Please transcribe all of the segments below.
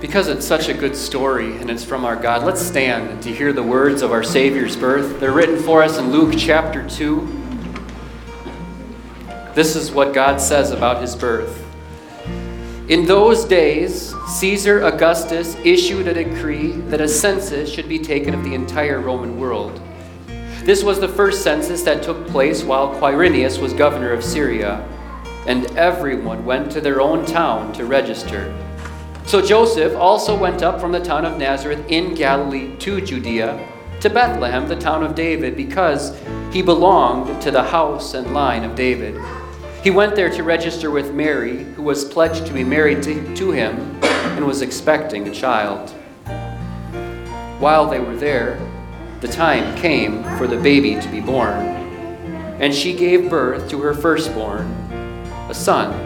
Because it's such a good story and it's from our God, let's stand to hear the words of our Savior's birth. They're written for us in Luke chapter 2. This is what God says about his birth. In those days, Caesar Augustus issued a decree that a census should be taken of the entire Roman world. This was the first census that took place while Quirinius was governor of Syria, and everyone went to their own town to register. So Joseph also went up from the town of Nazareth in Galilee to Judea, to Bethlehem, the town of David, because he belonged to the house and line of David. He went there to register with Mary, who was pledged to be married to, to him and was expecting a child. While they were there, the time came for the baby to be born, and she gave birth to her firstborn, a son.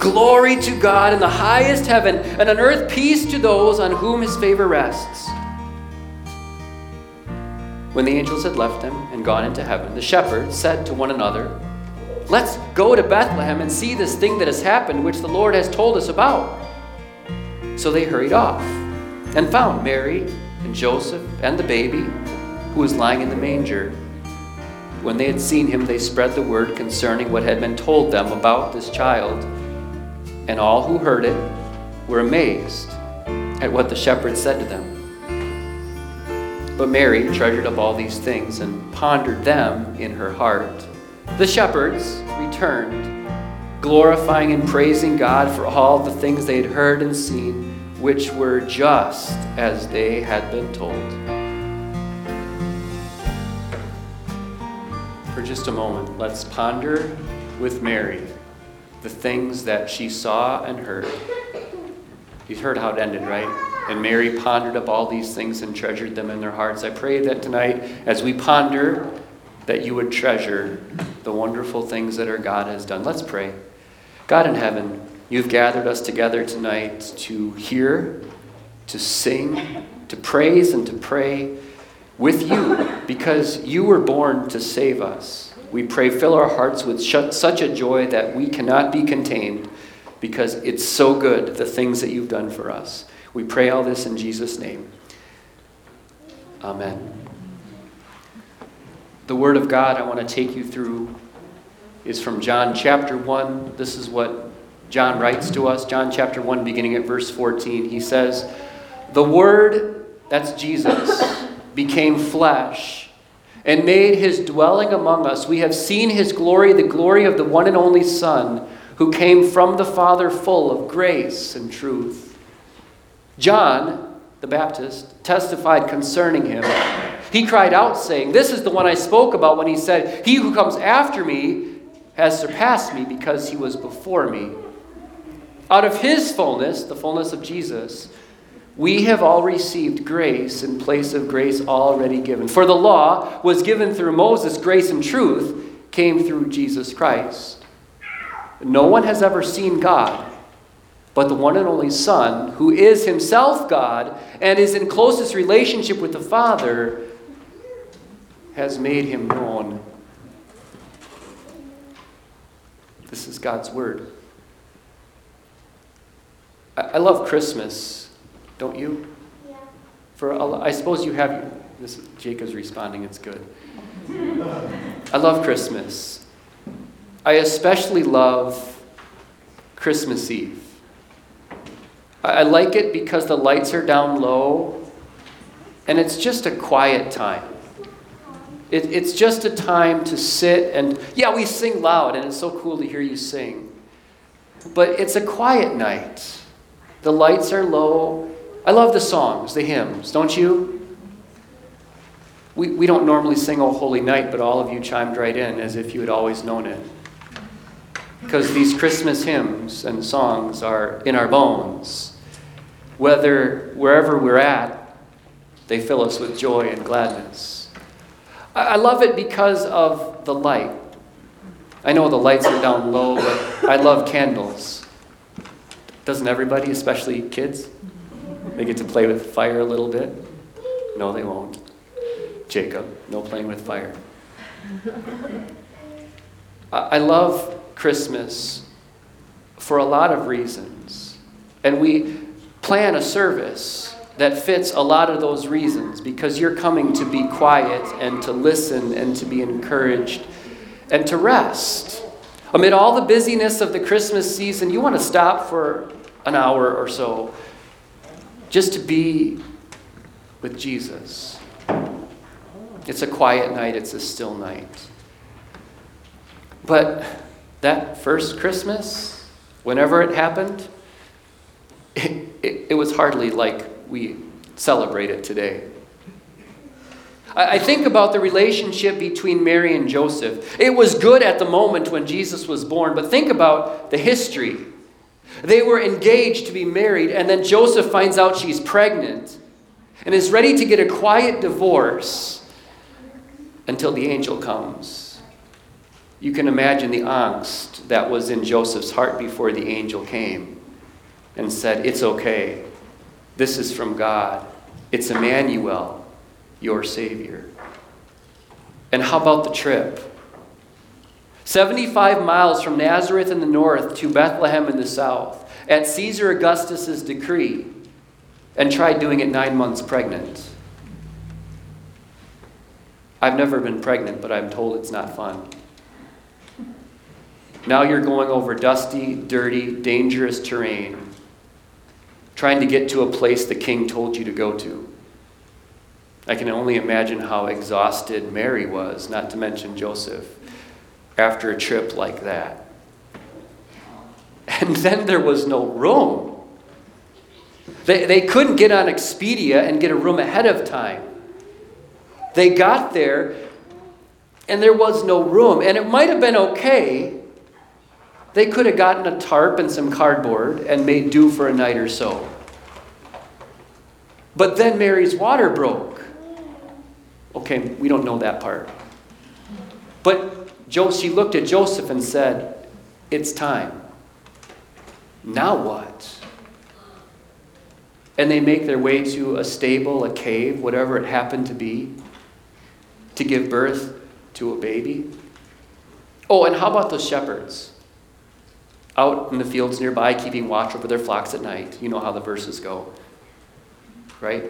Glory to God in the highest heaven, and on earth peace to those on whom his favor rests. When the angels had left them and gone into heaven, the shepherds said to one another, Let's go to Bethlehem and see this thing that has happened, which the Lord has told us about. So they hurried off and found Mary and Joseph and the baby who was lying in the manger. When they had seen him, they spread the word concerning what had been told them about this child. And all who heard it were amazed at what the shepherds said to them. But Mary treasured up all these things and pondered them in her heart. The shepherds returned, glorifying and praising God for all the things they had heard and seen, which were just as they had been told. For just a moment, let's ponder with Mary the things that she saw and heard. You've heard how it ended, right? And Mary pondered up all these things and treasured them in their hearts. I pray that tonight, as we ponder, that you would treasure the wonderful things that our God has done. Let's pray. God in heaven, you've gathered us together tonight to hear, to sing, to praise, and to pray with you because you were born to save us. We pray, fill our hearts with such a joy that we cannot be contained because it's so good, the things that you've done for us. We pray all this in Jesus' name. Amen. The Word of God I want to take you through is from John chapter 1. This is what John writes to us. John chapter 1, beginning at verse 14. He says, The Word, that's Jesus, became flesh and made his dwelling among us. We have seen his glory, the glory of the one and only Son, who came from the Father full of grace and truth. John, the Baptist, testified concerning him. He cried out, saying, This is the one I spoke about when he said, He who comes after me has surpassed me because he was before me. Out of his fullness, the fullness of Jesus, we have all received grace in place of grace already given. For the law was given through Moses, grace and truth came through Jesus Christ. No one has ever seen God, but the one and only Son, who is himself God and is in closest relationship with the Father, has made him known. This is God's Word. I love Christmas don't you? Yeah. For I suppose you have. This Jacob's responding. It's good. I love Christmas. I especially love Christmas Eve. I like it because the lights are down low and it's just a quiet time. It, it's just a time to sit and, yeah, we sing loud, and it's so cool to hear you sing. But it's a quiet night. The lights are low. I love the songs, the hymns, don't you? We, we don't normally sing O Holy Night, but all of you chimed right in as if you had always known it. Because these Christmas hymns and songs are in our bones. Whether wherever we're at, they fill us with joy and gladness. I, I love it because of the light. I know the lights are down low, but I love candles. Doesn't everybody, especially kids? They get to play with fire a little bit? No, they won't. Jacob, no playing with fire. I love Christmas for a lot of reasons. And we plan a service that fits a lot of those reasons because you're coming to be quiet and to listen and to be encouraged and to rest. Amid all the busyness of the Christmas season, you want to stop for an hour or so just to be with Jesus. It's a quiet night, it's a still night. But that first Christmas, whenever it happened, it, it, it was hardly like we celebrate it today. I think about the relationship between Mary and Joseph. It was good at the moment when Jesus was born, but think about the history. They were engaged to be married, and then Joseph finds out she's pregnant and is ready to get a quiet divorce until the angel comes. You can imagine the angst that was in Joseph's heart before the angel came and said, It's okay. This is from God. It's Emmanuel your Savior. And how about the trip? 75 miles from Nazareth in the north to Bethlehem in the south, at Caesar Augustus's decree, and tried doing it nine months pregnant. I've never been pregnant, but I'm told it's not fun. Now you're going over dusty, dirty, dangerous terrain, trying to get to a place the king told you to go to. I can only imagine how exhausted Mary was, not to mention Joseph, after a trip like that. And then there was no room. They, they couldn't get on Expedia and get a room ahead of time. They got there and there was no room. And it might have been okay. They could have gotten a tarp and some cardboard and made do for a night or so. But then Mary's water broke. Okay, we don't know that part. But she looked at Joseph and said, It's time. Now what? And they make their way to a stable, a cave, whatever it happened to be, to give birth to a baby. Oh, and how about those shepherds? Out in the fields nearby, keeping watch over their flocks at night. You know how the verses go. Right?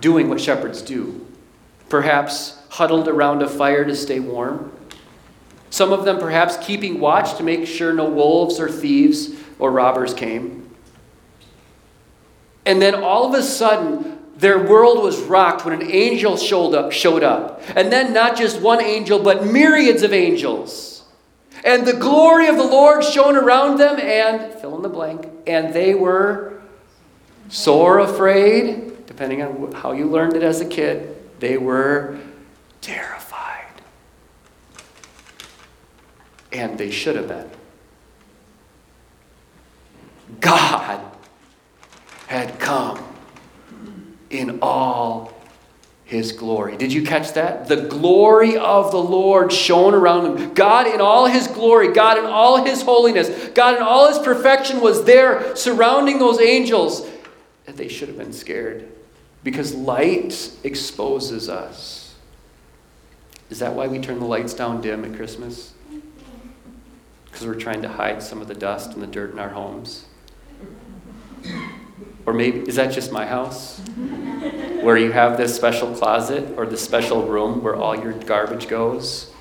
doing what shepherds do. Perhaps huddled around a fire to stay warm. Some of them perhaps keeping watch to make sure no wolves or thieves or robbers came. And then all of a sudden, their world was rocked when an angel showed up, showed up. And then not just one angel, but myriads of angels. And the glory of the Lord shone around them, and fill in the blank, and they were sore afraid depending on how you learned it as a kid, they were terrified. And they should have been. God had come in all his glory. Did you catch that? The glory of the Lord shone around them. God in all his glory, God in all his holiness, God in all his perfection was there surrounding those angels. And they should have been scared because light exposes us. Is that why we turn the lights down dim at Christmas? Because we're trying to hide some of the dust and the dirt in our homes? Or maybe, is that just my house? Where you have this special closet or this special room where all your garbage goes?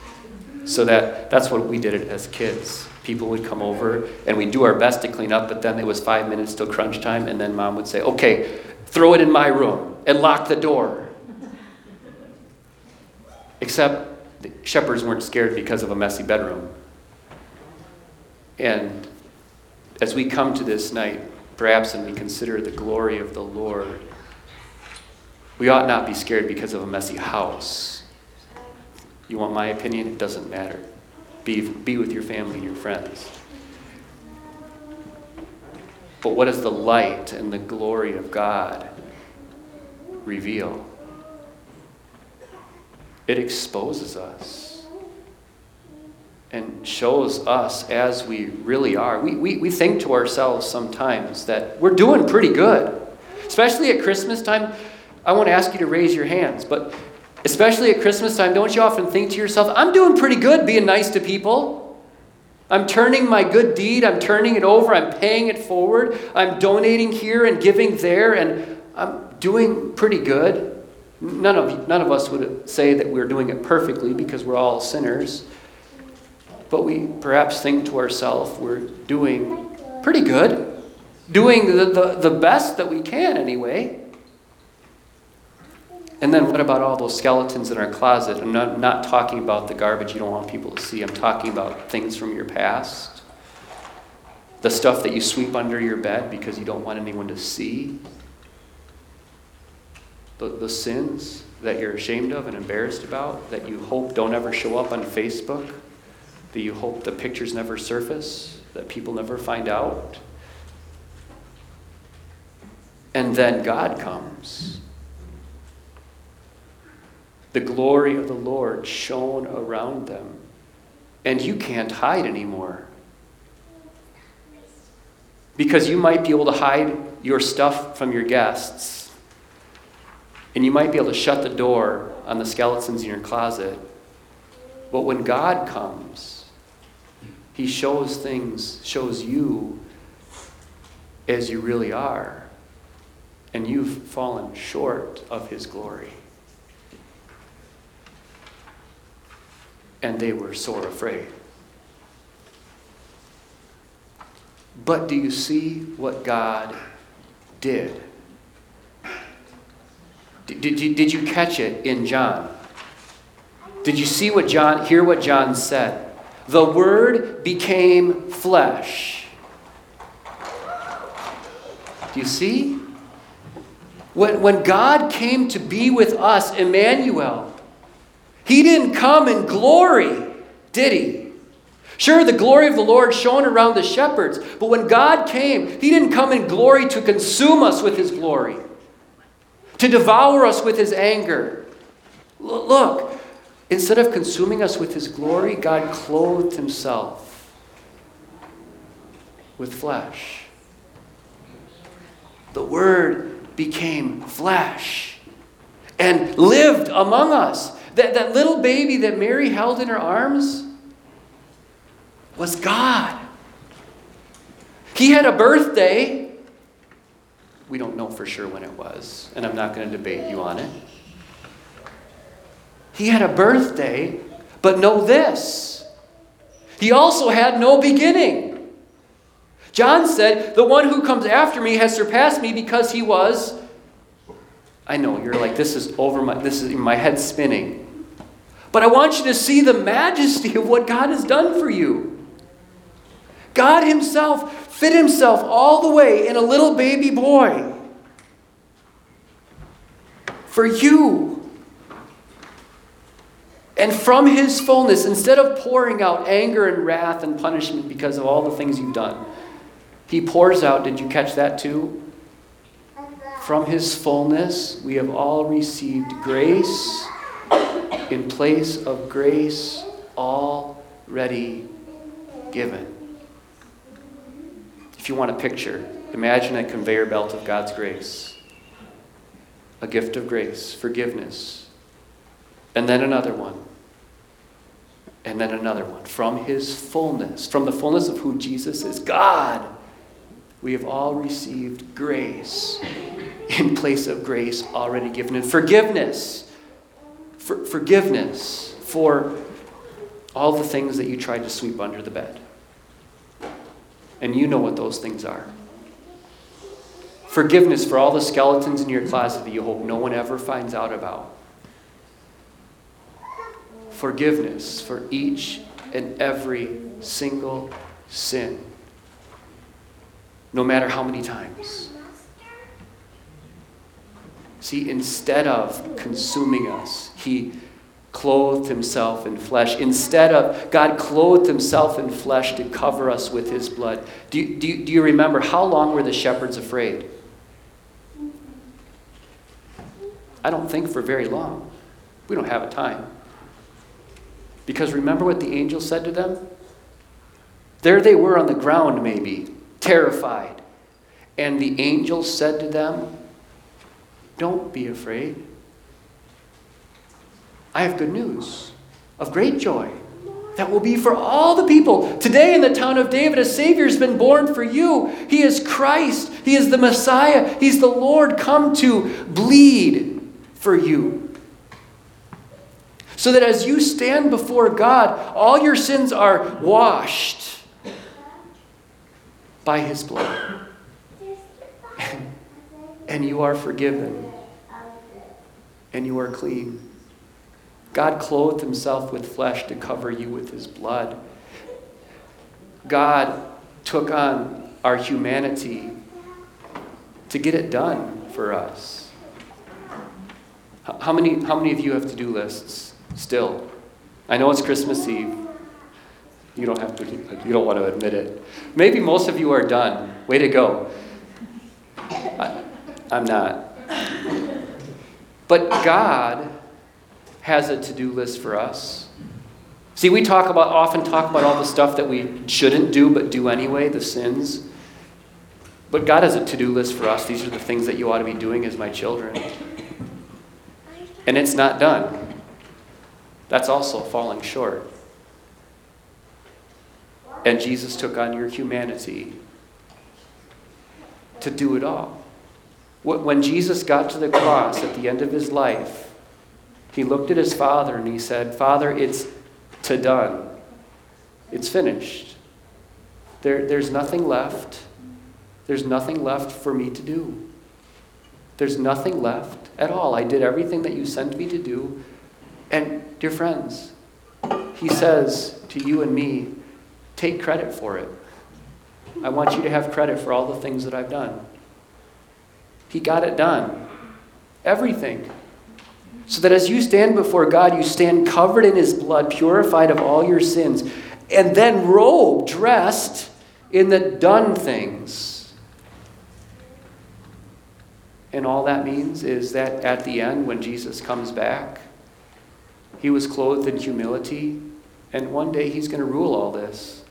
So that that's what we did it as kids. People would come over and we'd do our best to clean up, but then it was five minutes till crunch time, and then mom would say, Okay, throw it in my room and lock the door. Except the shepherds weren't scared because of a messy bedroom. And as we come to this night, perhaps and we consider the glory of the Lord, we ought not be scared because of a messy house. You want my opinion? It doesn't matter. Be, be with your family and your friends. But what does the light and the glory of God reveal? It exposes us and shows us as we really are. We, we, we think to ourselves sometimes that we're doing pretty good, especially at Christmas time. I won't ask you to raise your hands, but especially at Christmas time, don't you often think to yourself, I'm doing pretty good being nice to people? I'm turning my good deed, I'm turning it over, I'm paying it forward, I'm donating here and giving there, and I'm doing pretty good. None of, none of us would say that we're doing it perfectly because we're all sinners. But we perhaps think to ourselves, we're doing pretty good, doing the, the, the best that we can anyway. And then what about all those skeletons in our closet? I'm not, not talking about the garbage you don't want people to see. I'm talking about things from your past. The stuff that you sweep under your bed because you don't want anyone to see. The, the sins that you're ashamed of and embarrassed about that you hope don't ever show up on Facebook. That you hope the pictures never surface, that people never find out. And then God comes the glory of the Lord shone around them. And you can't hide anymore. Because you might be able to hide your stuff from your guests. And you might be able to shut the door on the skeletons in your closet. But when God comes, He shows things, shows you as you really are. And you've fallen short of His glory. and they were sore afraid. But do you see what God did? Did, did, you, did you catch it in John? Did you see what John, hear what John said? The Word became flesh. Do you see? When, when God came to be with us, Emmanuel, he didn't come in glory, did he? Sure, the glory of the Lord shone around the shepherds, but when God came, He didn't come in glory to consume us with His glory, to devour us with His anger. Look, instead of consuming us with His glory, God clothed Himself with flesh. The Word became flesh and lived among us. That, that little baby that Mary held in her arms was God. He had a birthday. We don't know for sure when it was, and I'm not going to debate you on it. He had a birthday, but know this he also had no beginning. John said, The one who comes after me has surpassed me because he was. I know, you're like, this is over my, this is my head spinning. But I want you to see the majesty of what God has done for you. God Himself fit Himself all the way in a little baby boy for you. And from His fullness, instead of pouring out anger and wrath and punishment because of all the things you've done, He pours out, did you catch that too? From His fullness, we have all received grace in place of grace already given. If you want a picture, imagine a conveyor belt of God's grace a gift of grace, forgiveness, and then another one, and then another one. From his fullness, from the fullness of who Jesus is, God, we have all received grace in place of grace already given, and forgiveness for forgiveness for all the things that you tried to sweep under the bed. And you know what those things are. Forgiveness for all the skeletons in your closet that you hope no one ever finds out about. forgiveness for each and every single sin, no matter how many times. See, instead of consuming us, He clothed Himself in flesh. Instead of, God clothed Himself in flesh to cover us with His blood. Do you, do you, do you remember how long were the shepherds afraid? I don't think for very long. We don't have a time. Because remember what the angel said to them? There they were on the ground, maybe, terrified. And the angel said to them, Don't be afraid. I have good news of great joy that will be for all the people. Today in the town of David, a Savior has been born for you. He is Christ, He is the Messiah, He's the Lord come to bleed for you. So that as you stand before God, all your sins are washed by His blood. And you are forgiven. And you are clean. God clothed himself with flesh to cover you with his blood. God took on our humanity to get it done for us. How many, how many of you have to do lists still? I know it's Christmas Eve. You don't have to, you don't want to admit it. Maybe most of you are done. Way to go. I, I'm not. But God has a to-do list for us. See, we talk about often talk about all the stuff that we shouldn't do but do anyway, the sins. But God has a to-do list for us. These are the things that you ought to be doing as my children. And it's not done. That's also falling short. And Jesus took on your humanity to do it all. When Jesus got to the cross at the end of his life, he looked at his father and he said, Father, it's to done. It's finished. There, there's nothing left. There's nothing left for me to do. There's nothing left at all. I did everything that you sent me to do. And, dear friends, he says to you and me, take credit for it. I want you to have credit for all the things that I've done. He got it done. Everything. So that as you stand before God, you stand covered in His blood, purified of all your sins, and then robed, dressed in the done things. And all that means is that at the end, when Jesus comes back, He was clothed in humility, and one day He's going to rule all this.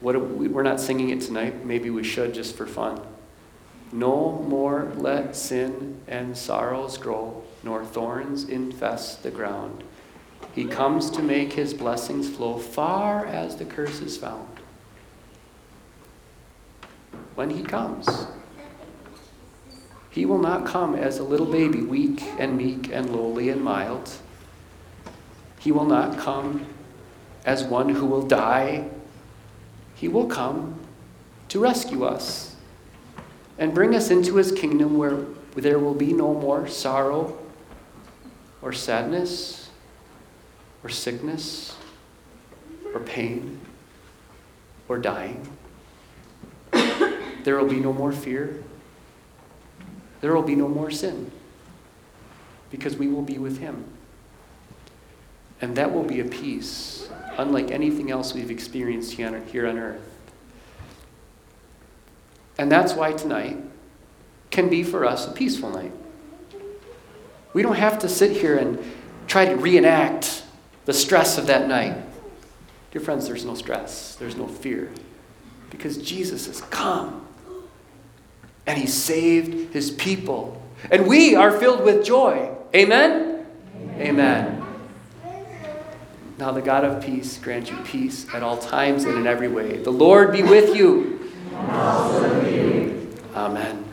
What, we're not singing it tonight. Maybe we should just for fun. No more let sin and sorrows grow, nor thorns infest the ground. He comes to make his blessings flow far as the curse is found. When he comes, he will not come as a little baby, weak and meek and lowly and mild. He will not come as one who will die. He will come to rescue us and bring us into his kingdom where there will be no more sorrow or sadness or sickness or pain or dying. there will be no more fear. There will be no more sin because we will be with him. And that will be a peace unlike anything else we've experienced here on earth. And that's why tonight can be for us a peaceful night. We don't have to sit here and try to reenact the stress of that night. Dear friends, there's no stress, there's no fear, because Jesus has come and he saved his people. And we are filled with joy. Amen? Amen. Amen. Now, the God of peace grant you peace at all times and in every way. The Lord be with Amen.